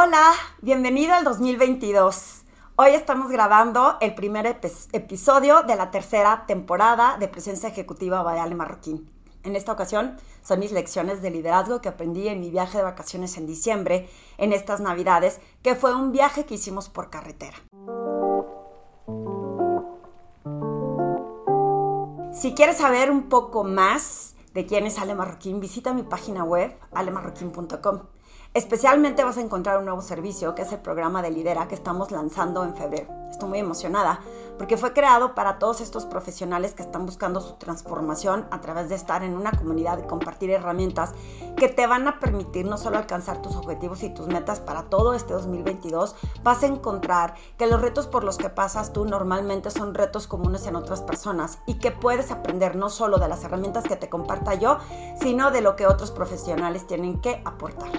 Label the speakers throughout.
Speaker 1: Hola, bienvenido al 2022. Hoy estamos grabando el primer episodio de la tercera temporada de Presencia Ejecutiva Ale Marroquín. En esta ocasión son mis lecciones de liderazgo que aprendí en mi viaje de vacaciones en diciembre, en estas navidades, que fue un viaje que hicimos por carretera. Si quieres saber un poco más de quién es Ale Marroquín, visita mi página web alemarroquín.com. Especialmente vas a encontrar un nuevo servicio que es el programa de Lidera que estamos lanzando en febrero. Estoy muy emocionada porque fue creado para todos estos profesionales que están buscando su transformación a través de estar en una comunidad y compartir herramientas que te van a permitir no solo alcanzar tus objetivos y tus metas para todo este 2022, vas a encontrar que los retos por los que pasas tú normalmente son retos comunes en otras personas y que puedes aprender no solo de las herramientas que te comparta yo, sino de lo que otros profesionales tienen que aportar.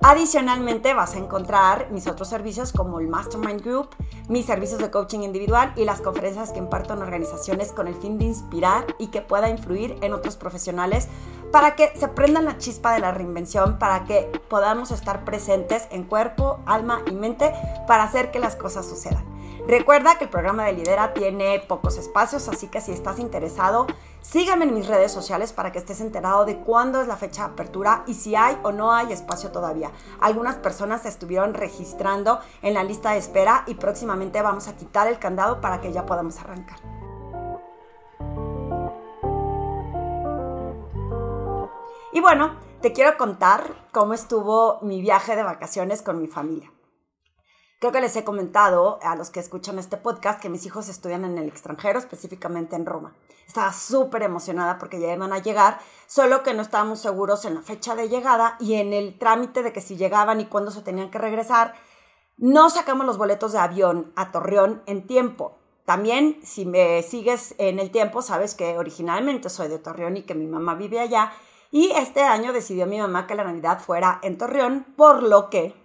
Speaker 1: Adicionalmente vas a encontrar mis otros servicios como el Mastermind Group, mis servicios de coaching individual y las conferencias que imparto en organizaciones con el fin de inspirar y que pueda influir en otros profesionales para que se prendan la chispa de la reinvención, para que podamos estar presentes en cuerpo, alma y mente para hacer que las cosas sucedan. Recuerda que el programa de Lidera tiene pocos espacios, así que si estás interesado, sígueme en mis redes sociales para que estés enterado de cuándo es la fecha de apertura y si hay o no hay espacio todavía. Algunas personas se estuvieron registrando en la lista de espera y próximamente vamos a quitar el candado para que ya podamos arrancar. Y bueno, te quiero contar cómo estuvo mi viaje de vacaciones con mi familia. Creo que les he comentado a los que escuchan este podcast que mis hijos estudian en el extranjero, específicamente en Roma. Estaba súper emocionada porque ya iban a llegar, solo que no estábamos seguros en la fecha de llegada y en el trámite de que si llegaban y cuándo se tenían que regresar. No sacamos los boletos de avión a Torreón en tiempo. También, si me sigues en el tiempo, sabes que originalmente soy de Torreón y que mi mamá vive allá. Y este año decidió mi mamá que la Navidad fuera en Torreón, por lo que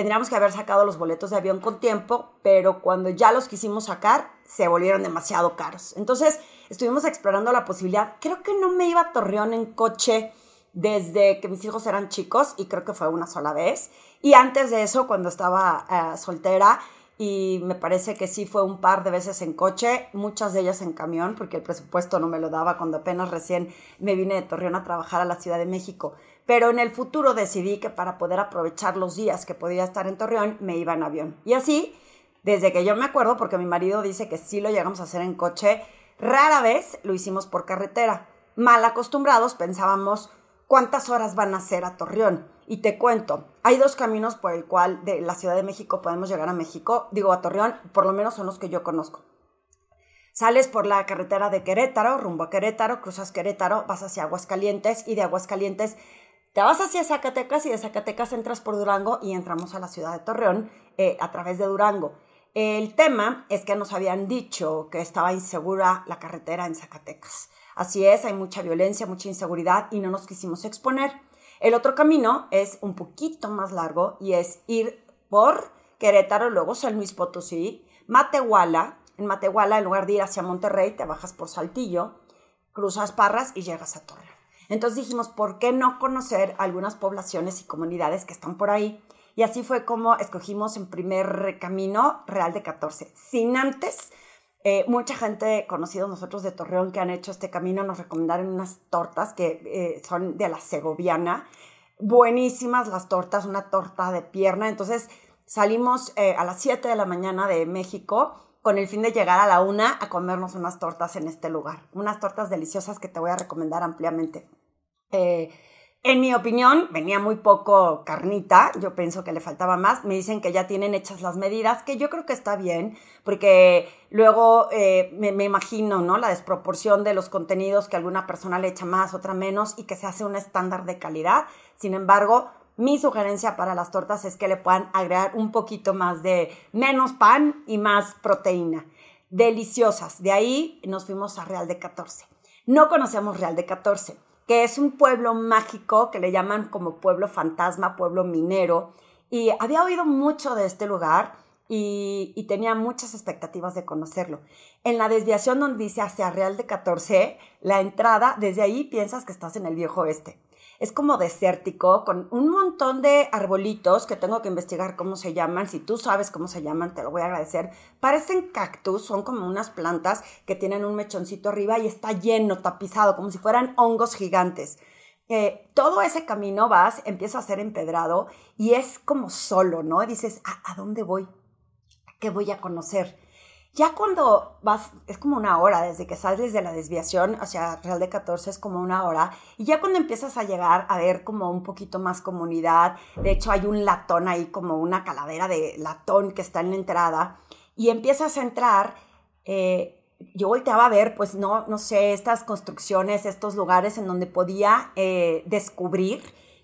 Speaker 1: tendríamos que haber sacado los boletos de avión con tiempo, pero cuando ya los quisimos sacar, se volvieron demasiado caros. Entonces, estuvimos explorando la posibilidad. Creo que no me iba a Torreón en coche desde que mis hijos eran chicos y creo que fue una sola vez. Y antes de eso, cuando estaba eh, soltera, y me parece que sí fue un par de veces en coche, muchas de ellas en camión, porque el presupuesto no me lo daba cuando apenas recién me vine de Torreón a trabajar a la Ciudad de México. Pero en el futuro decidí que para poder aprovechar los días que podía estar en Torreón, me iba en avión. Y así, desde que yo me acuerdo, porque mi marido dice que sí lo llegamos a hacer en coche, rara vez lo hicimos por carretera. Mal acostumbrados pensábamos, ¿cuántas horas van a ser a Torreón? Y te cuento, hay dos caminos por el cual de la Ciudad de México podemos llegar a México, digo a Torreón, por lo menos son los que yo conozco. Sales por la carretera de Querétaro, rumbo a Querétaro, cruzas Querétaro, vas hacia Aguascalientes y de Aguascalientes te vas hacia Zacatecas y de Zacatecas entras por Durango y entramos a la ciudad de Torreón eh, a través de Durango. El tema es que nos habían dicho que estaba insegura la carretera en Zacatecas. Así es, hay mucha violencia, mucha inseguridad y no nos quisimos exponer. El otro camino es un poquito más largo y es ir por Querétaro, luego San Luis Potosí, Matehuala. En Matehuala, en lugar de ir hacia Monterrey, te bajas por Saltillo, cruzas Parras y llegas a Torreón. Entonces dijimos, ¿por qué no conocer algunas poblaciones y comunidades que están por ahí? Y así fue como escogimos en primer camino Real de 14, sin antes eh, mucha gente, conocidos nosotros de Torreón, que han hecho este camino, nos recomendaron unas tortas que eh, son de la segoviana. Buenísimas las tortas, una torta de pierna. Entonces salimos eh, a las 7 de la mañana de México con el fin de llegar a la una a comernos unas tortas en este lugar. Unas tortas deliciosas que te voy a recomendar ampliamente. En mi opinión, venía muy poco carnita, yo pienso que le faltaba más. Me dicen que ya tienen hechas las medidas, que yo creo que está bien, porque luego eh, me, me, imagino, ¿no? La desproporción de los contenidos que alguna persona le echa más, otra menos, y que se hace un estándar de calidad. Sin embargo, mi sugerencia para las tortas es que le puedan agregar un poquito más de menos pan y más proteína. Deliciosas. De ahí nos fuimos a Real de 14. No conocemos Real de 14 que es un pueblo mágico que le llaman como pueblo fantasma, pueblo minero. Y había oído mucho de este lugar y, tenía muchas expectativas de conocerlo. En la desviación donde dice hacia Real de 14, la entrada, desde ahí piensas que estás en el viejo oeste. Es como desértico, con un montón de arbolitos que tengo que investigar cómo se llaman. Si tú sabes cómo se llaman, te lo voy a agradecer. Parecen cactus, son como unas plantas que tienen un mechoncito arriba y está lleno, tapizado, como si fueran hongos gigantes. Eh, todo ese camino vas, empieza a ser empedrado y es como solo, ¿no? dices, ¿a, ¿a dónde voy? ¿Qué voy a conocer? Ya cuando vas, es como una hora, desde que sales de la desviación hacia Real de 14 es como una hora, y ya cuando empiezas a llegar a ver como un poquito más comunidad, de hecho hay un latón ahí, como una calavera de latón que está en la entrada, y empiezas a entrar, eh, yo volteaba a ver, pues no, no sé, estas construcciones, estos lugares en donde podía eh, descubrir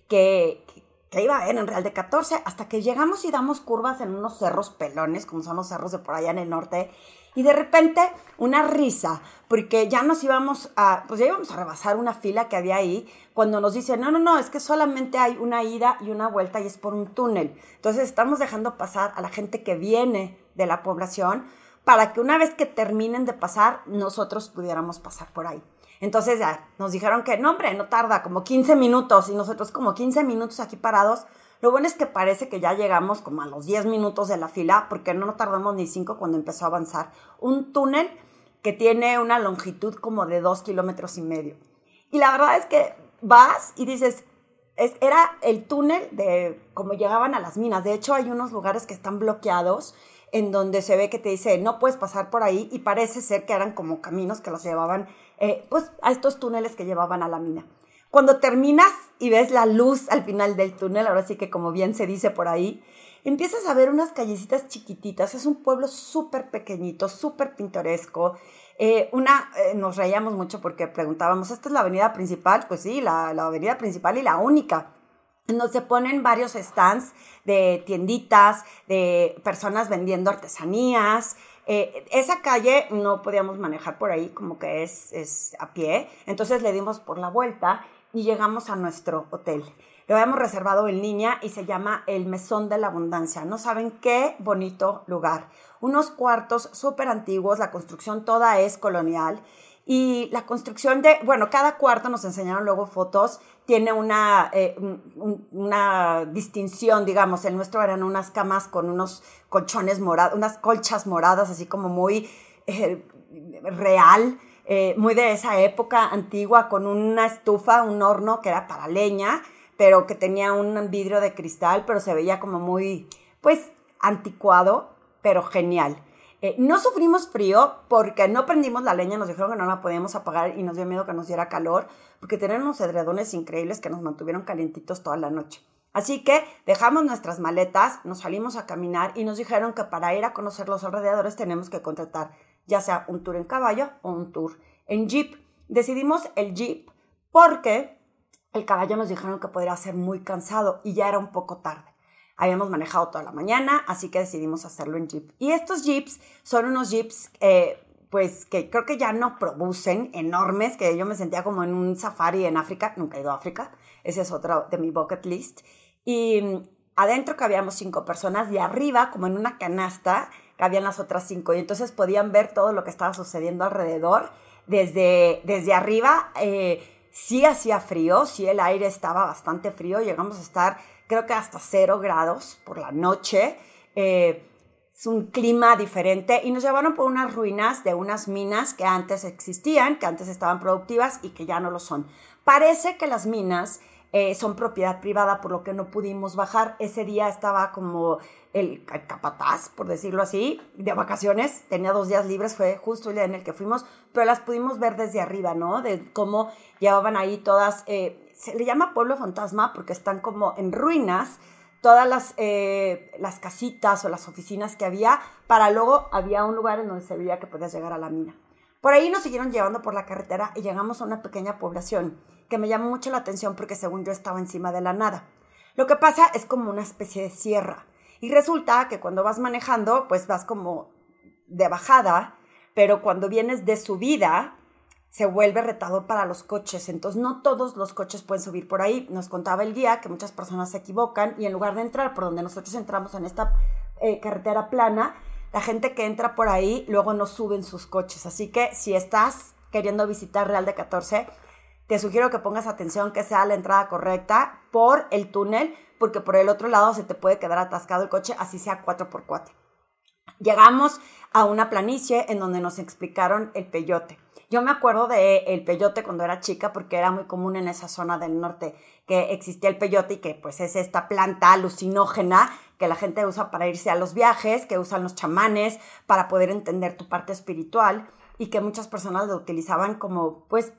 Speaker 1: que, que iba a ver en Real de 14, hasta que llegamos y damos curvas en unos cerros pelones, como son los cerros de por allá en el norte, y de repente una risa, porque ya nos íbamos a, pues ya íbamos a rebasar una fila que había ahí, cuando nos dicen, no, no, no, es que solamente hay una ida y una vuelta y es por un túnel. Entonces estamos dejando pasar a la gente que viene de la población para que una vez que terminen de pasar, nosotros pudiéramos pasar por ahí. Entonces ya nos dijeron que, no, hombre, no tarda, como 15 minutos, y nosotros como 15 minutos aquí parados. Lo bueno es que parece que ya llegamos como a los 10 minutos de la fila, porque no tardamos ni 5 cuando empezó a avanzar. Un túnel que tiene una longitud como de 2 kilómetros y medio. Y la verdad es que vas y dices, es, era el túnel de cómo llegaban a las minas. De hecho, hay unos lugares que están bloqueados en donde se ve que te dice, no puedes pasar por ahí, y parece ser que eran como caminos que los llevaban eh, pues a estos túneles que llevaban a la mina. Cuando terminas y ves la luz al final del túnel, ahora sí que como bien se dice por ahí, empiezas a ver unas callecitas chiquititas. Es un pueblo súper pequeñito, súper pintoresco. Eh, una, eh, nos reíamos mucho porque preguntábamos, ¿esta es la avenida principal? Pues sí, la, la avenida principal y la única. Nos se ponen varios stands de tienditas, de personas vendiendo artesanías, eh, esa calle no podíamos manejar por ahí, como que es, es a pie. Entonces le dimos por la vuelta y llegamos a nuestro hotel. Lo habíamos reservado en línea y se llama el Mesón de la Abundancia. No saben qué bonito lugar. Unos cuartos súper antiguos, la construcción toda es colonial y la construcción de, bueno, cada cuarto nos enseñaron luego fotos, tiene una, eh, una distinción, digamos. El nuestro eran unas camas con unos colchones morados, unas colchas moradas, así como muy eh, real, eh, muy de esa época antigua, con una estufa, un horno que era para leña, pero que tenía un vidrio de cristal, pero se veía como muy, pues, anticuado, pero genial. Eh, no sufrimos frío porque no prendimos la leña, nos dijeron que no la podíamos apagar y nos dio miedo que nos diera calor, porque tenían unos edredones increíbles que nos mantuvieron calientitos toda la noche. Así que dejamos nuestras maletas, nos salimos a caminar y nos dijeron que para ir a conocer los alrededores tenemos que contratar ya sea un tour en caballo o un tour en jeep. Decidimos el jeep porque el caballo nos dijeron que podría ser muy cansado y ya era un poco tarde. Habíamos manejado toda la mañana, así que decidimos hacerlo en jeep. Y estos jeeps son unos jeeps, eh, pues que creo que ya no producen enormes, que yo me sentía como en un safari en África, nunca he ido a África, ese es otro de mi bucket list. Y mm, adentro cabíamos cinco personas y arriba, como en una canasta, cabían las otras cinco. Y entonces podían ver todo lo que estaba sucediendo alrededor. Desde, desde arriba, eh, sí hacía frío, sí el aire estaba bastante frío, llegamos a estar creo que hasta cero grados por la noche. Eh, es un clima diferente y nos llevaron por unas ruinas de unas minas que antes existían, que antes estaban productivas y que ya no lo son. Parece que las minas eh, son propiedad privada, por lo que no pudimos bajar. Ese día estaba como el, capataz, por decirlo así, de vacaciones. Tenía dos días libres, fue justo el día en el que fuimos, pero las pudimos ver desde arriba, ¿no? De cómo llevaban ahí todas... Eh, se le llama pueblo fantasma porque están como en ruinas todas las, eh, las casitas o las oficinas que había, para luego había un lugar en donde se veía que podías llegar a la mina. Por ahí nos siguieron llevando por la carretera y llegamos a una pequeña población que me llamó mucho la atención porque según yo estaba encima de la nada. Lo que pasa es como una especie de sierra y resulta que cuando vas manejando pues vas como de bajada, pero cuando vienes de subida se vuelve retador para los coches. Entonces, no todos los coches pueden subir por ahí. Nos contaba el guía que muchas personas se equivocan y en lugar de entrar por donde nosotros entramos en esta eh, carretera plana, la gente que entra por ahí luego no suben sus coches. Así que si estás queriendo visitar Real de 14, te sugiero que pongas atención que sea la entrada correcta por el túnel, porque por el otro lado se te puede quedar atascado el coche, así sea 4x4. Llegamos a una planicie en donde nos explicaron el peyote. Yo me acuerdo de el peyote cuando era chica porque era muy común en esa zona del norte que existía el peyote y que pues es esta planta alucinógena que la gente usa para irse a los viajes, que usan los chamanes para poder entender tu parte espiritual y que muchas personas lo utilizaban como pues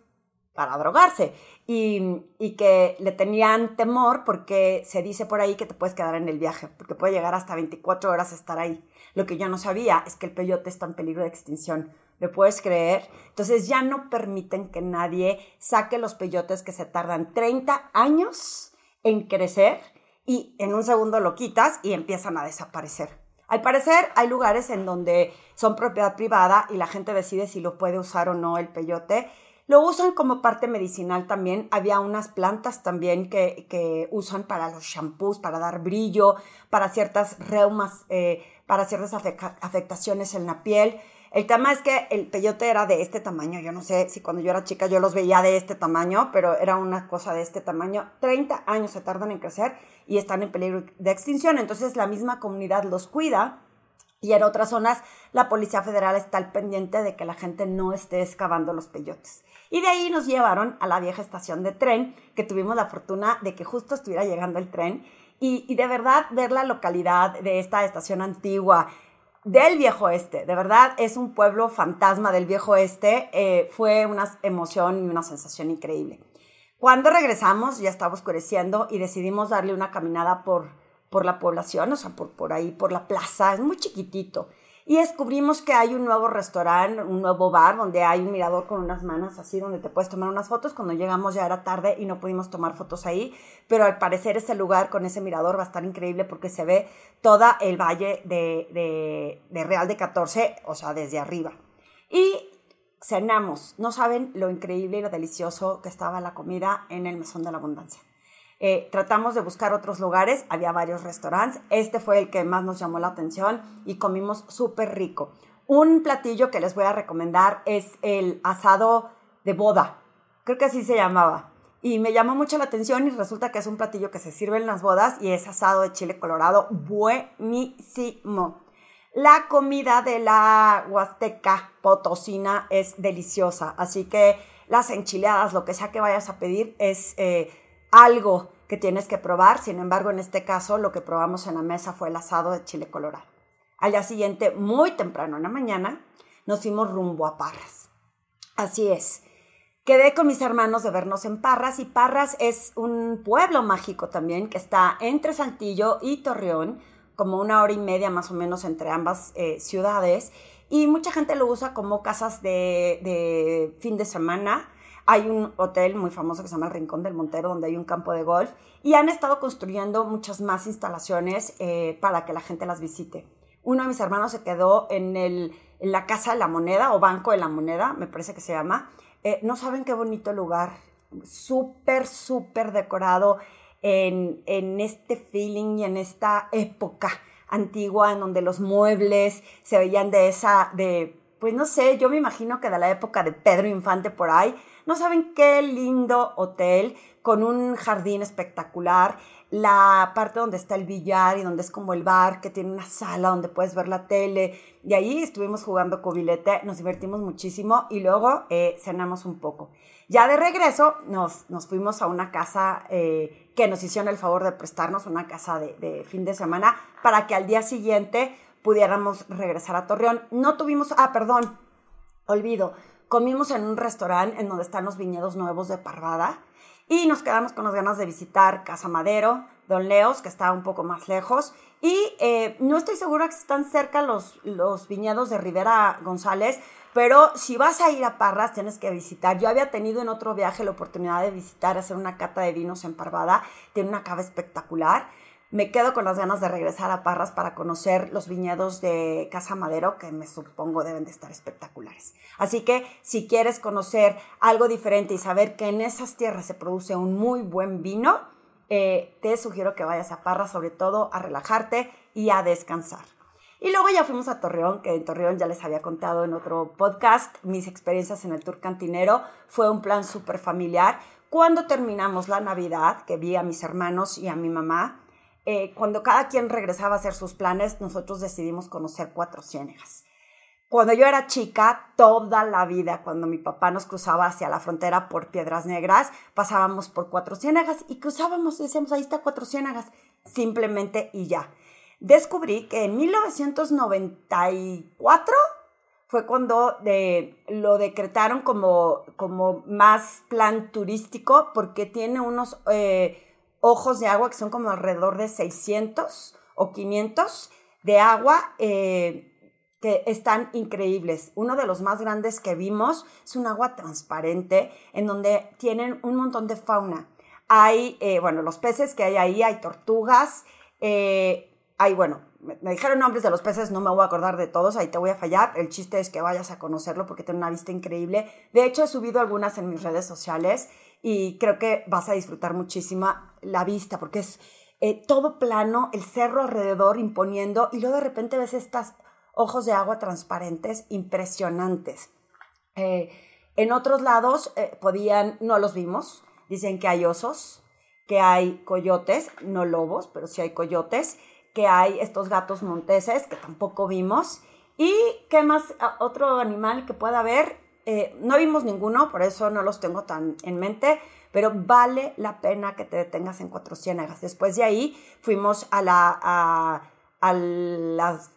Speaker 1: para drogarse y, y, que le tenían temor porque se dice por ahí que te puedes quedar en el viaje, porque puede llegar hasta 24 horas a estar ahí. Lo que yo no sabía es que el peyote está en peligro de extinción. ¿Me puedes creer? Entonces ya no permiten que nadie saque los peyotes que se tardan 30 años en crecer y en un segundo lo quitas y empiezan a desaparecer. Al parecer hay lugares en donde son propiedad privada y la gente decide si lo puede usar o no el peyote lo usan como parte medicinal también. Había unas plantas también que, usan para los shampoos, para dar brillo, para ciertas reumas, eh, para ciertas afectaciones en la piel. El tema es que el peyote era de este tamaño. Yo no sé si cuando yo era chica yo los veía de este tamaño, pero era una cosa de este tamaño. 30 años se tardan en crecer y están en peligro de extinción. Entonces la misma comunidad los cuida y en otras zonas la Policía Federal está al pendiente de que la gente no esté excavando los peyotes. Y de ahí nos llevaron a la vieja estación de tren, que tuvimos la fortuna de que justo estuviera llegando el tren. Y, de verdad ver la localidad de esta estación antigua, del viejo este, de verdad es un pueblo fantasma del viejo este, eh, fue una emoción y una sensación increíble. Cuando regresamos ya estaba oscureciendo y decidimos darle una caminada por por la población, o sea, por, por ahí, por la plaza, es muy chiquitito. Y descubrimos que hay un nuevo restaurante, un nuevo bar, donde hay un mirador con unas manos así, donde te puedes tomar unas fotos. Cuando llegamos ya era tarde y no pudimos tomar fotos ahí, pero al parecer ese lugar con ese mirador va a estar increíble porque se ve todo el valle de, de, de Real de 14, o sea, desde arriba. Y cenamos. No saben lo increíble y lo delicioso que estaba la comida en el Mesón de la Abundancia. Eh, tratamos de buscar otros lugares, había varios restaurantes, este fue el que más nos llamó la atención y comimos súper rico. Un platillo que les voy a recomendar es el asado de boda, creo que así se llamaba. Y me llamó mucho la atención y resulta que es un platillo que se sirve en las bodas y es asado de chile colorado, buenísimo. La comida de la Huasteca Potosina es deliciosa, así que las enchiladas, lo que sea que vayas a pedir, es eh, algo que tienes que probar. Sin embargo, en este caso, lo que probamos en la mesa fue el asado de chile colorado. Al día siguiente, muy temprano en la mañana, nos fuimos rumbo a Parras. Así es. Quedé con mis hermanos de vernos en Parras y Parras es un pueblo mágico también que está entre Santillo y Torreón, como una hora y media más o menos entre ambas eh, ciudades. Y mucha gente lo usa como casas de fin de semana hay un hotel muy famoso que se llama el Rincón del Montero, donde hay un campo de golf, y han estado construyendo muchas más instalaciones eh, para que la gente las visite. Uno de mis hermanos se quedó en, el, en la Casa de la Moneda, o Banco de la Moneda, me parece que se llama. Eh, no saben qué bonito lugar, súper, súper decorado en, en este feeling y en esta época antigua en donde los muebles se veían de esa, de, pues no sé, yo me imagino que de la época de Pedro Infante por ahí, no saben qué lindo hotel con un jardín espectacular, la parte donde está el billar y donde es como el bar, que tiene una sala donde puedes ver la tele. Y ahí estuvimos jugando cubilete, nos divertimos muchísimo y luego eh, cenamos un poco. Ya de regreso nos, nos fuimos a una casa eh, que nos hicieron el favor de prestarnos, una casa de, de fin de semana, para que al día siguiente pudiéramos regresar a Torreón. No tuvimos, ah, perdón, olvido, comimos en un restaurante en donde están los viñedos nuevos de Parvada y nos quedamos con las ganas de visitar Casa Madero, Don Leos, que está un poco más lejos. Y eh, no estoy segura que están cerca los, los viñedos de Rivera González, pero si vas a ir a Parras tienes que visitar. Yo había tenido en otro viaje la oportunidad de visitar, hacer una cata de vinos en Parvada. Tiene una cava espectacular me quedo con las ganas de regresar a Parras para conocer los viñedos de Casa Madero, que me supongo deben de estar espectaculares. Así que si quieres conocer algo diferente y saber que en esas tierras se produce un muy buen vino, eh, te sugiero que vayas a Parras, sobre todo a relajarte y a descansar. Y luego ya fuimos a Torreón, que en Torreón ya les había contado en otro podcast mis experiencias en el tour cantinero. Fue un plan súper familiar. Cuando terminamos la Navidad, que vi a mis hermanos y a mi mamá, eh, cuando cada quien regresaba a hacer sus planes, nosotros decidimos conocer Cuatro Ciénegas. Cuando yo era chica, toda la vida, cuando mi papá nos cruzaba hacia la frontera por Piedras Negras, pasábamos por Cuatro Ciénegas y cruzábamos y decíamos, ahí está Cuatro Ciénegas, simplemente y ya. Descubrí que en 1994 fue cuando lo decretaron como, como más plan turístico porque tiene unos eh, ojos de agua que son como alrededor de 600 o 500 de agua. Eh, que están increíbles. Uno de los más grandes que vimos es un agua transparente en donde tienen un montón de fauna. Hay, eh, bueno, los peces que hay ahí, hay tortugas, eh, hay, bueno, me dijeron nombres de los peces, no me voy a acordar de todos, ahí te voy a fallar. El chiste es que vayas a conocerlo porque tiene una vista increíble. De hecho, he subido algunas en mis redes sociales y creo que vas a disfrutar muchísimo la vista porque es eh, todo plano, el cerro alrededor imponiendo y luego de repente ves estas ojos de agua transparentes impresionantes. Eh, en otros lados eh, podían, no los vimos, dicen que hay osos, que hay coyotes, no lobos, pero sí hay coyotes, que hay estos gatos monteses que tampoco vimos. ¿Y qué más? Ah, otro animal que pueda haber, eh, no vimos ninguno, por eso no los tengo tan en mente, pero vale la pena que te detengas en Cuatro Ciénagas. Después de ahí fuimos a la a las,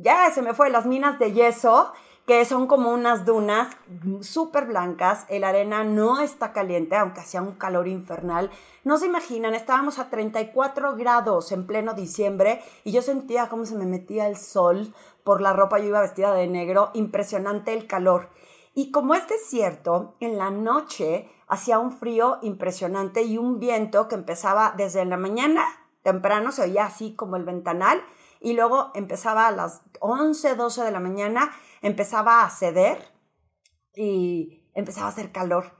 Speaker 1: ya se me fue, las minas de yeso, que son como unas dunas súper blancas, el arena no está caliente, aunque hacía un calor infernal. No se imaginan, estábamos a 34 grados en pleno diciembre y yo sentía como se me metía el sol por la ropa, yo iba vestida de negro, impresionante el calor. Y como es desierto, en la noche hacía un frío impresionante y un viento que empezaba desde la mañana temprano, se oía así como el ventanal, y luego empezaba a las 11, 12 de la mañana, empezaba a ceder y empezaba a hacer calor.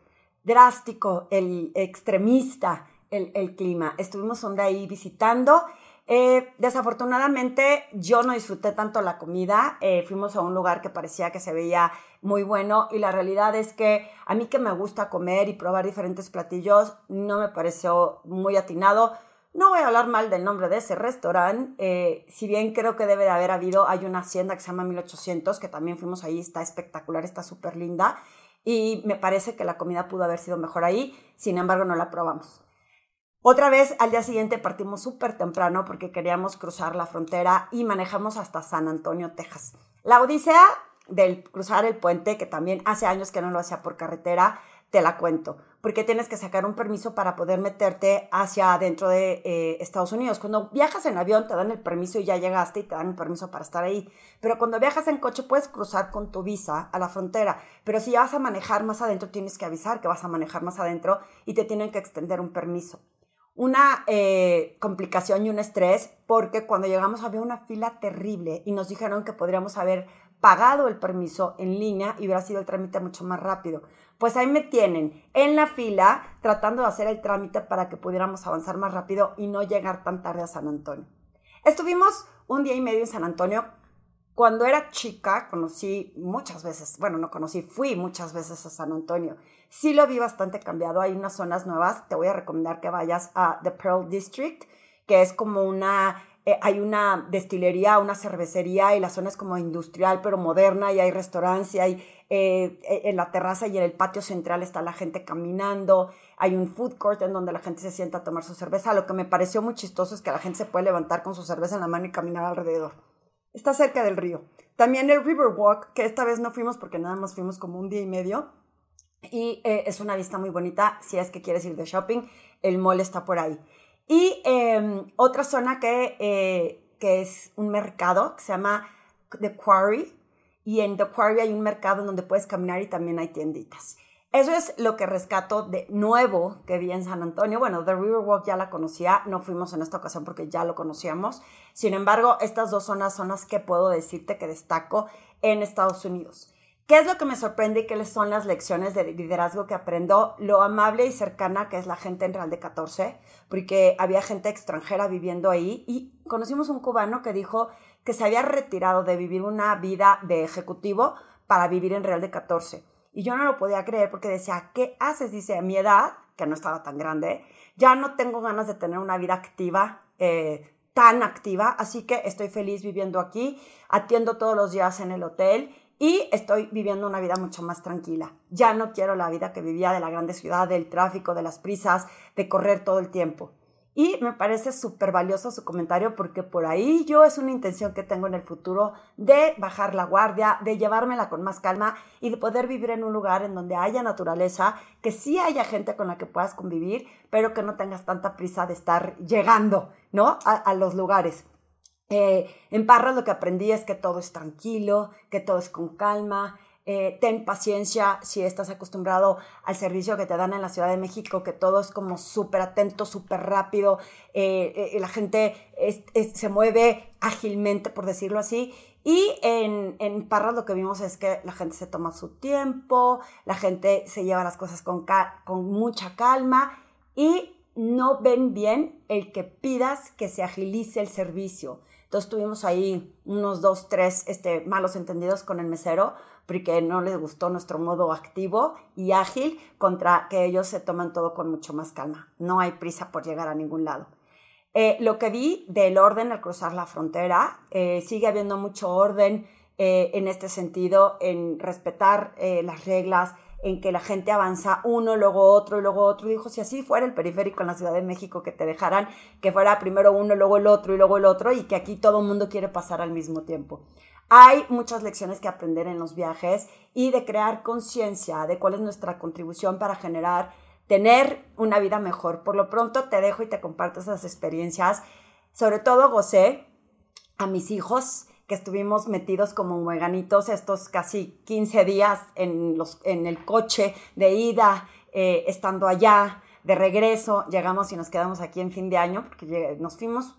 Speaker 1: Drástico, el extremista, el, clima. Estuvimos donde ahí visitando. Eh, desafortunadamente yo no disfruté tanto la comida, eh, fuimos a un lugar que parecía que se veía muy bueno y la realidad es que a mí que me gusta comer y probar diferentes platillos no me pareció muy atinado. No voy a hablar mal del nombre de ese restaurante, eh, si bien creo que debe de haber habido, hay una hacienda que se llama 1800, que también fuimos ahí, está espectacular, está súper linda, y me parece que la comida pudo haber sido mejor ahí, sin embargo no la probamos. Otra vez, al día siguiente partimos súper temprano porque queríamos cruzar la frontera y manejamos hasta San Antonio, Texas. La odisea del cruzar el puente, que también hace años que no lo hacía por carretera, te la cuento, porque tienes que sacar un permiso para poder meterte hacia adentro de eh, Estados Unidos. Cuando viajas en avión te dan el permiso y ya llegaste y te dan el permiso para estar ahí, pero cuando viajas en coche puedes cruzar con tu visa a la frontera, pero si ya vas a manejar más adentro tienes que avisar que vas a manejar más adentro y te tienen que extender un permiso. Una eh, complicación y un estrés porque cuando llegamos había una fila terrible y nos dijeron que podríamos haber pagado el permiso en línea y hubiera sido el trámite mucho más rápido. Pues ahí me tienen en la fila tratando de hacer el trámite para que pudiéramos avanzar más rápido y no llegar tan tarde a San Antonio. Estuvimos un día y medio en San Antonio. Cuando era chica conocí muchas veces, bueno, no conocí, fui muchas veces a San Antonio. Sí lo vi bastante cambiado, hay unas zonas nuevas. Te voy a recomendar que vayas a The Pearl District, que es como una eh, hay una destilería, una cervecería y la zona es como industrial pero moderna y hay restaurantes y hay eh, eh, en la terraza y en el patio central está la gente caminando, hay un food court en donde la gente se sienta a tomar su cerveza. Lo que me pareció muy chistoso es que la gente se puede levantar con su cerveza en la mano y caminar alrededor. Está cerca del río. También el Riverwalk, que esta vez no fuimos porque nada más fuimos como un día y medio. Y es una vista muy bonita si es que quieres ir de shopping. El mall está por ahí. Y em, otra zona que, eh, que es un mercado que se llama The Quarry. Y en The Quarry hay un mercado donde puedes caminar y también hay tienditas. Eso es lo que rescato de nuevo que vi en San Antonio. Bueno, The Riverwalk ya la conocía, no fuimos en esta ocasión porque ya lo conocíamos. Sin embargo, estas dos zonas son las que puedo decirte que destaco en Estados Unidos. ¿Qué es lo que me sorprende y qué son las lecciones de liderazgo que aprendo? Lo amable y cercana que es la gente en Real de 14, porque había gente extranjera viviendo ahí y conocimos un cubano que dijo que se había retirado de vivir una vida de ejecutivo para vivir en Real de 14. Y yo no lo podía creer porque decía, ¿qué haces? Dice, a mi edad, que no estaba tan grande, ya no tengo ganas de tener una vida activa. Eh, tan activa, así que estoy feliz viviendo aquí, atiendo todos los días en el hotel y estoy viviendo una vida mucho más tranquila. Ya no quiero la vida que vivía de la grande ciudad, del tráfico, de las prisas, de correr todo el tiempo. Y me parece súper valioso su comentario porque por ahí yo es una intención que tengo en el futuro de bajar la guardia, de llevármela con más calma y de poder vivir en un lugar en donde haya naturaleza, que sí haya gente con la que puedas convivir, pero que no tengas tanta prisa de estar llegando, ¿no? A, los lugares. Eh, en Parras lo que aprendí es que todo es tranquilo, que todo es con calma. Eh, ten paciencia si estás acostumbrado al servicio que te dan en la Ciudad de México, que todo es como súper atento, súper rápido, eh, la gente se mueve ágilmente, por decirlo así. Y en, en Parras lo que vimos es que la gente se toma su tiempo, la gente se lleva las cosas con, con mucha calma y no ven bien el que pidas que se agilice el servicio. Entonces tuvimos ahí unos dos, tres este, malos entendidos con el mesero porque no les gustó nuestro modo activo y ágil contra que ellos se toman todo con mucho más calma. No hay prisa por llegar a ningún lado. Eh, lo que vi del orden al cruzar la frontera, eh, sigue habiendo mucho orden eh, en este sentido, en respetar las reglas, en que la gente avanza uno, luego otro y luego otro. dijo, si así fuera el periférico en la Ciudad de México, que te dejaran que fuera primero uno, luego el otro y luego el otro, y que aquí todo el mundo quiere pasar al mismo tiempo. Hay muchas lecciones que aprender en los viajes y de crear conciencia de cuál es nuestra contribución para generar, tener una vida mejor. Por lo pronto te dejo y te comparto esas experiencias. Sobre todo gocé a mis hijos que estuvimos metidos como mueganitos estos casi 15 días en, los, en el coche de ida, eh, estando allá, de regreso, llegamos y nos quedamos aquí en fin de año, porque nos fuimos,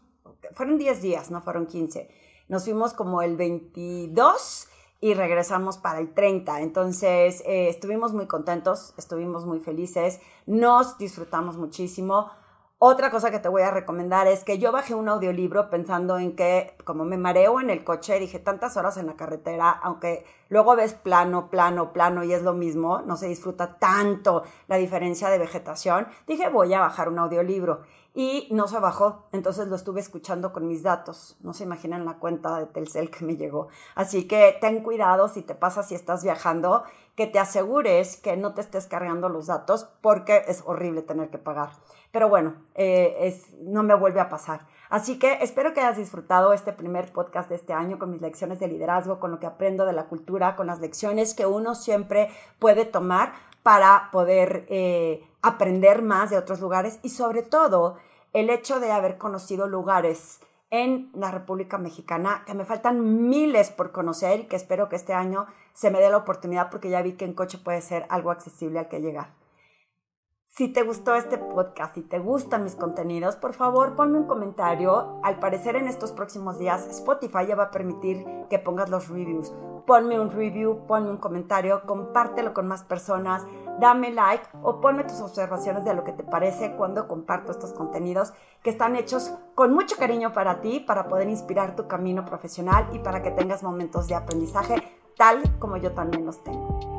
Speaker 1: fueron 10 días, no fueron 15, nos fuimos como el 22 y regresamos para el 30. Entonces, eh, estuvimos muy contentos, estuvimos muy felices, nos disfrutamos muchísimo. Otra cosa que te voy a recomendar es que yo bajé un audiolibro pensando en que, como me mareo en el coche, dije tantas horas en la carretera, aunque luego ves plano, plano, plano y es lo mismo, no se disfruta tanto la diferencia de vegetación, dije voy a bajar un audiolibro y no se bajó, entonces lo estuve escuchando con mis datos, no se imaginan la cuenta de Telcel que me llegó. Así que ten cuidado si te pasa si estás viajando, que te asegures que no te estés cargando los datos porque es horrible tener que pagar. Pero bueno, eh, es, no me vuelve a pasar. Así que espero que hayas disfrutado este primer podcast de este año con mis lecciones de liderazgo, con lo que aprendo de la cultura, con las lecciones que uno siempre puede tomar para poder eh, aprender más de otros lugares y sobre todo el hecho de haber conocido lugares en la República Mexicana que me faltan miles por conocer y que espero que este año se me dé la oportunidad porque ya vi que en coche puede ser algo accesible al que llegar. Si te gustó este podcast y te gustan mis contenidos, por favor ponme un comentario. Al parecer en estos próximos días Spotify ya va a permitir que pongas los reviews. Ponme un review, ponme un comentario, compártelo con más personas, dame like o ponme tus observaciones de lo que te parece cuando comparto estos contenidos que están hechos con mucho cariño para ti, para poder inspirar tu camino profesional y para que tengas momentos de aprendizaje tal como yo también los tengo.